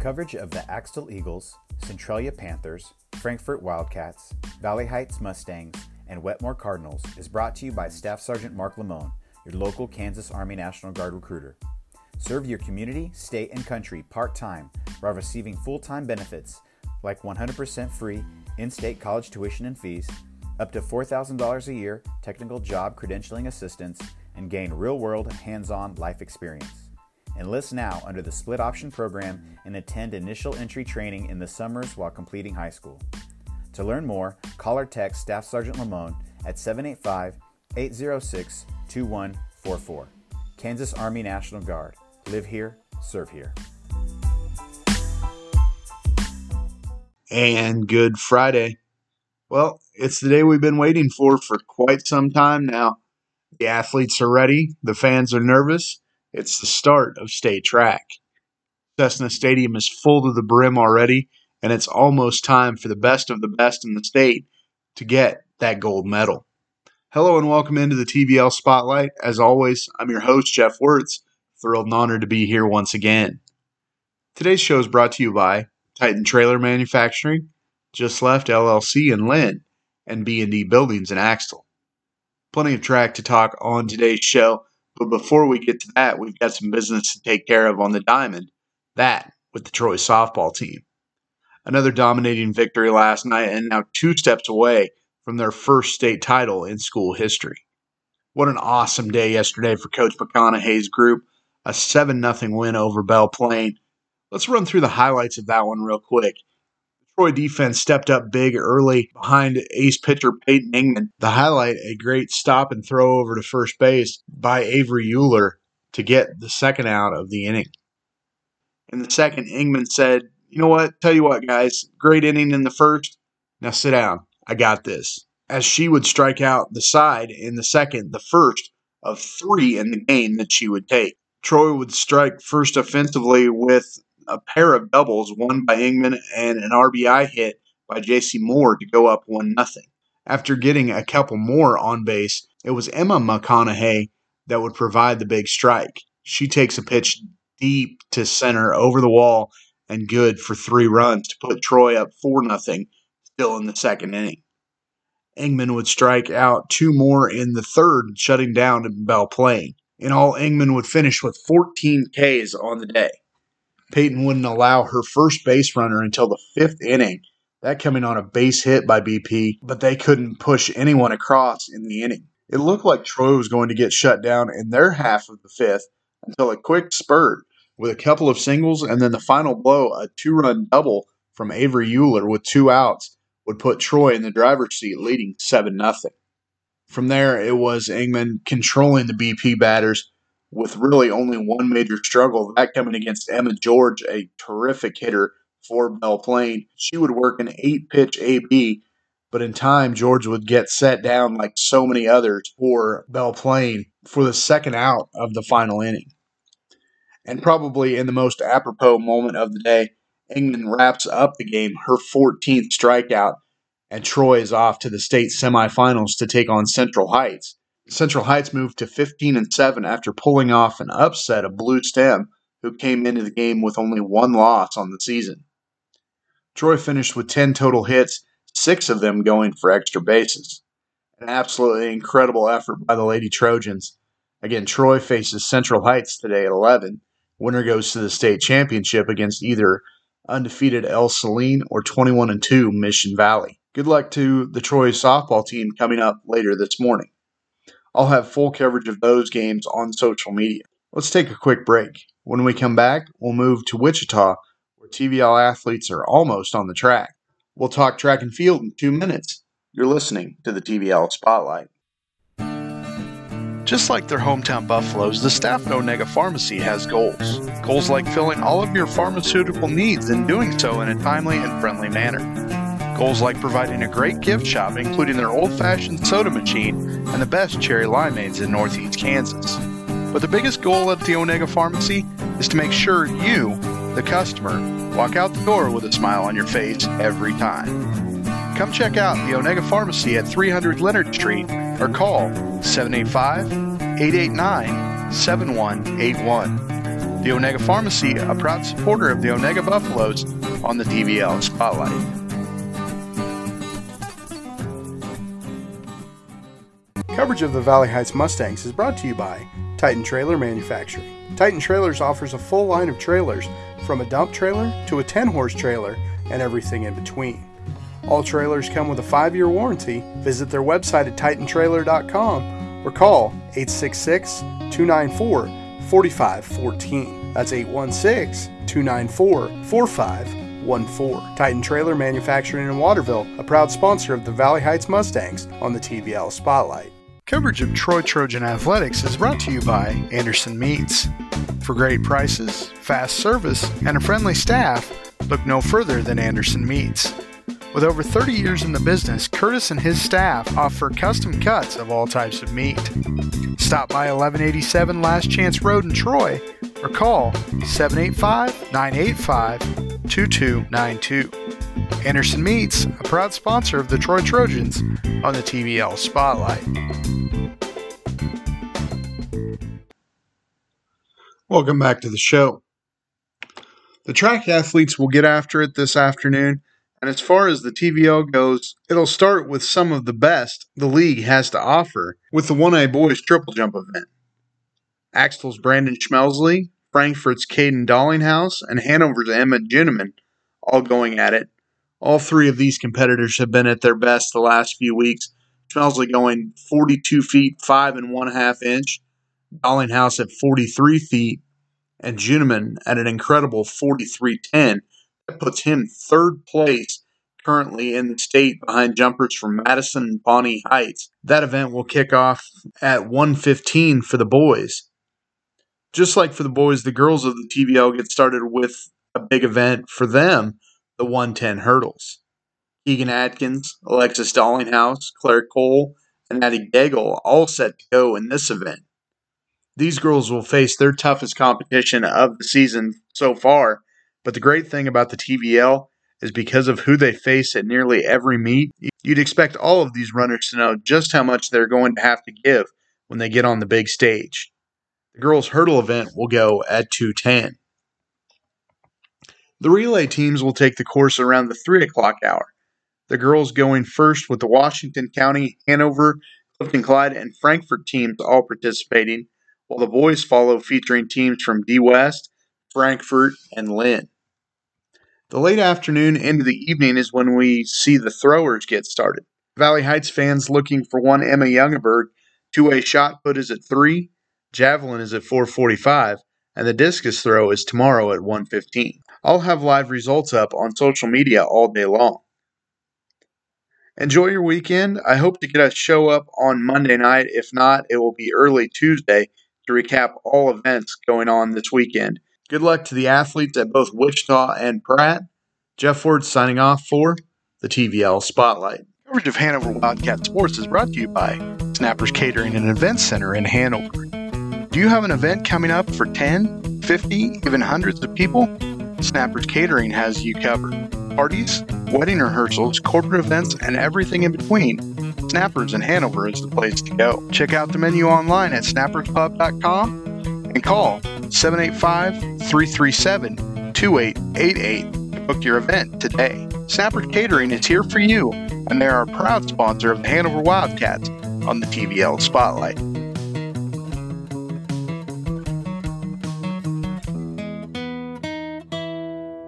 Coverage of the Axtell Eagles, Centralia Panthers, Frankfort Wildcats, Valley Heights Mustangs, and Wetmore Cardinals is brought to you by Staff Sergeant Mark Lamone, your local Kansas Army National Guard recruiter. Serve your community, state, and country part time while receiving full time benefits like 100% free in state college tuition and fees, up to $4,000 a year technical job credentialing assistance, and gain real world hands on life experience. Enlist now under the Split Option Program and attend initial entry training in the summers while completing high school. To learn more, call or text Staff Sergeant Lamone at 785 806 2144. Kansas Army National Guard. Live here, serve here. And good Friday. Well, it's the day we've been waiting for for quite some time now. The athletes are ready, the fans are nervous. It's the start of state track. Cessna Stadium is full to the brim already, and it's almost time for the best of the best in the state to get that gold medal. Hello and welcome into the TVL Spotlight. As always, I'm your host, Jeff Wirtz. Thrilled and honored to be here once again. Today's show is brought to you by Titan Trailer Manufacturing, Just Left LLC in Linn, and B&D Buildings in Axtell. Plenty of track to talk on today's show, but before we get to that, we've got some business to take care of on the diamond. That with the Troy softball team. Another dominating victory last night, and now two steps away from their first state title in school history. What an awesome day yesterday for Coach McConaughey's group a 7 0 win over Belle Plaine. Let's run through the highlights of that one real quick. Troy defense stepped up big early behind ace pitcher Peyton Ingman. The highlight, a great stop and throw over to first base by Avery Euler to get the second out of the inning. In the second, Ingman said, You know what? Tell you what, guys, great inning in the first. Now sit down. I got this. As she would strike out the side in the second, the first of three in the game that she would take. Troy would strike first offensively with a pair of doubles, one by Ingman and an RBI hit by J.C. Moore to go up 1 nothing. After getting a couple more on base, it was Emma McConaughey that would provide the big strike. She takes a pitch deep to center over the wall and good for three runs to put Troy up 4 nothing, still in the second inning. Ingman would strike out two more in the third, shutting down Belle Plaine. In all, Ingman would finish with 14 Ks on the day. Peyton wouldn't allow her first base runner until the fifth inning, that coming on a base hit by BP, but they couldn't push anyone across in the inning. It looked like Troy was going to get shut down in their half of the fifth until a quick spurt with a couple of singles and then the final blow, a two run double from Avery Euler with two outs, would put Troy in the driver's seat leading 7 0. From there, it was Ingman controlling the BP batters with really only one major struggle, that coming against Emma George, a terrific hitter for Belle Plaine. She would work an eight pitch AB, but in time, George would get set down like so many others for Belle Plaine for the second out of the final inning. And probably in the most apropos moment of the day, Ingman wraps up the game, her 14th strikeout and Troy is off to the state semifinals to take on Central Heights. Central Heights moved to 15 and 7 after pulling off an upset of Blue Stem, who came into the game with only one loss on the season. Troy finished with 10 total hits, six of them going for extra bases. An absolutely incredible effort by the Lady Trojans. Again, Troy faces Central Heights today at 11. Winner goes to the state championship against either undefeated Ell-Saline or 21 and 2 Mission Valley. Good luck to the Troy softball team coming up later this morning. I'll have full coverage of those games on social media. Let's take a quick break. When we come back, we'll move to Wichita, where TVL athletes are almost on the track. We'll talk track and field in two minutes. You're listening to the TVL Spotlight. Just like their hometown Buffaloes, the staff at Onaga Pharmacy has goals. Goals like filling all of your pharmaceutical needs and doing so in a timely and friendly manner. Goals like providing a great gift shop, including their old fashioned soda machine and the best cherry limeades in Northeast Kansas. But the biggest goal at the Onaga Pharmacy is to make sure you, the customer, walk out the door with a smile on your face every time. Come check out the Onaga Pharmacy at 300 Leonard Street or call 785 889 7181. The Onaga Pharmacy, a proud supporter of the Onaga Buffaloes, on the TVL Spotlight. Coverage of the Valley Heights Mustangs is brought to you by Titan Trailer Manufacturing. Titan Trailers offers a full line of trailers, from a dump trailer to a 10 horse trailer and everything in between. All trailers come with a 5 year warranty. Visit their website at titantrailer.com or call 866 294 4514. That's 816 294 4514. Titan Trailer Manufacturing in Waterville, a proud sponsor of the Valley Heights Mustangs on the TVL Spotlight. Coverage of Troy Trojan Athletics is brought to you by Anderson Meats. For great prices, fast service, and a friendly staff, look no further than Anderson Meats. With over 30 years in the business, Curtis and his staff offer custom cuts of all types of meat. Stop by 1187 Last Chance Road in Troy or call 785 985 2292. Anderson Meats, a proud sponsor of the Troy Trojans on the TVL Spotlight. Welcome back to the show. The track athletes will get after it this afternoon, and as far as the TVL goes, it'll start with some of the best the league has to offer with the 1A boys triple jump event. Axtell's Brandon Schmelsley, Frankfort's Caden Dollinghouse, and Hanover's Emma Ginneman all going at it. All three of these competitors have been at their best the last few weeks. Schmelsley going 42 feet, 5 and 1 half inch. Dollinghouse at 43 feet, and Ginneman at an incredible 43.10. That puts him third place currently in the state behind jumpers from Madison and Pawnee Heights. That event will kick off at 1:15 for the boys. Just like for the boys, the girls of the TVL get started with a big event for them, the 110 hurdles. Keegan Atkins, Alexis Dollinghouse, Claire Cole, and Addie Gagel all set to go in this event. These girls will face their toughest competition of the season so far, but the great thing about the TVL is because of who they face at nearly every meet, you'd expect all of these runners to know just how much they're going to have to give when they get on the big stage. The girls' hurdle event will go at 210. The relay teams will take the course around the 3 o'clock hour. The girls going first with the Washington County, Hanover, Clifton Clyde, and Frankfort teams all participating, while the boys follow featuring teams from D West, Frankfort, and Linn. The late afternoon into the evening is when we see the throwers get started. Valley Heights fans looking for one Emma Youngenberg. Two-way shot put is at 3, javelin is at 445, and the discus throw is tomorrow at 115. I'll have live results up on social media all day long. Enjoy your weekend. I hope to get a show up on Monday night. If not, it will be early Tuesday to recap all events going on this weekend. Good luck to the athletes at both Wichita and Pratt. Jeff Ford signing off for the TVL Spotlight. Coverage of Hanover Wildcat Sports is brought to you by Snappers Catering and Event Center in Hanover. Do you have an event coming up for 10, 50, even hundreds of people? Snappers Catering has you covered. Parties, wedding rehearsals, corporate events, and everything in between. Snappers in Hanover is the place to go. Check out the menu online at snapperspub.com and call 785 337 2888 to book your event today. Snapper Catering is here for you, and they are a proud sponsor of the Hanover Wildcats on the TVL Spotlight.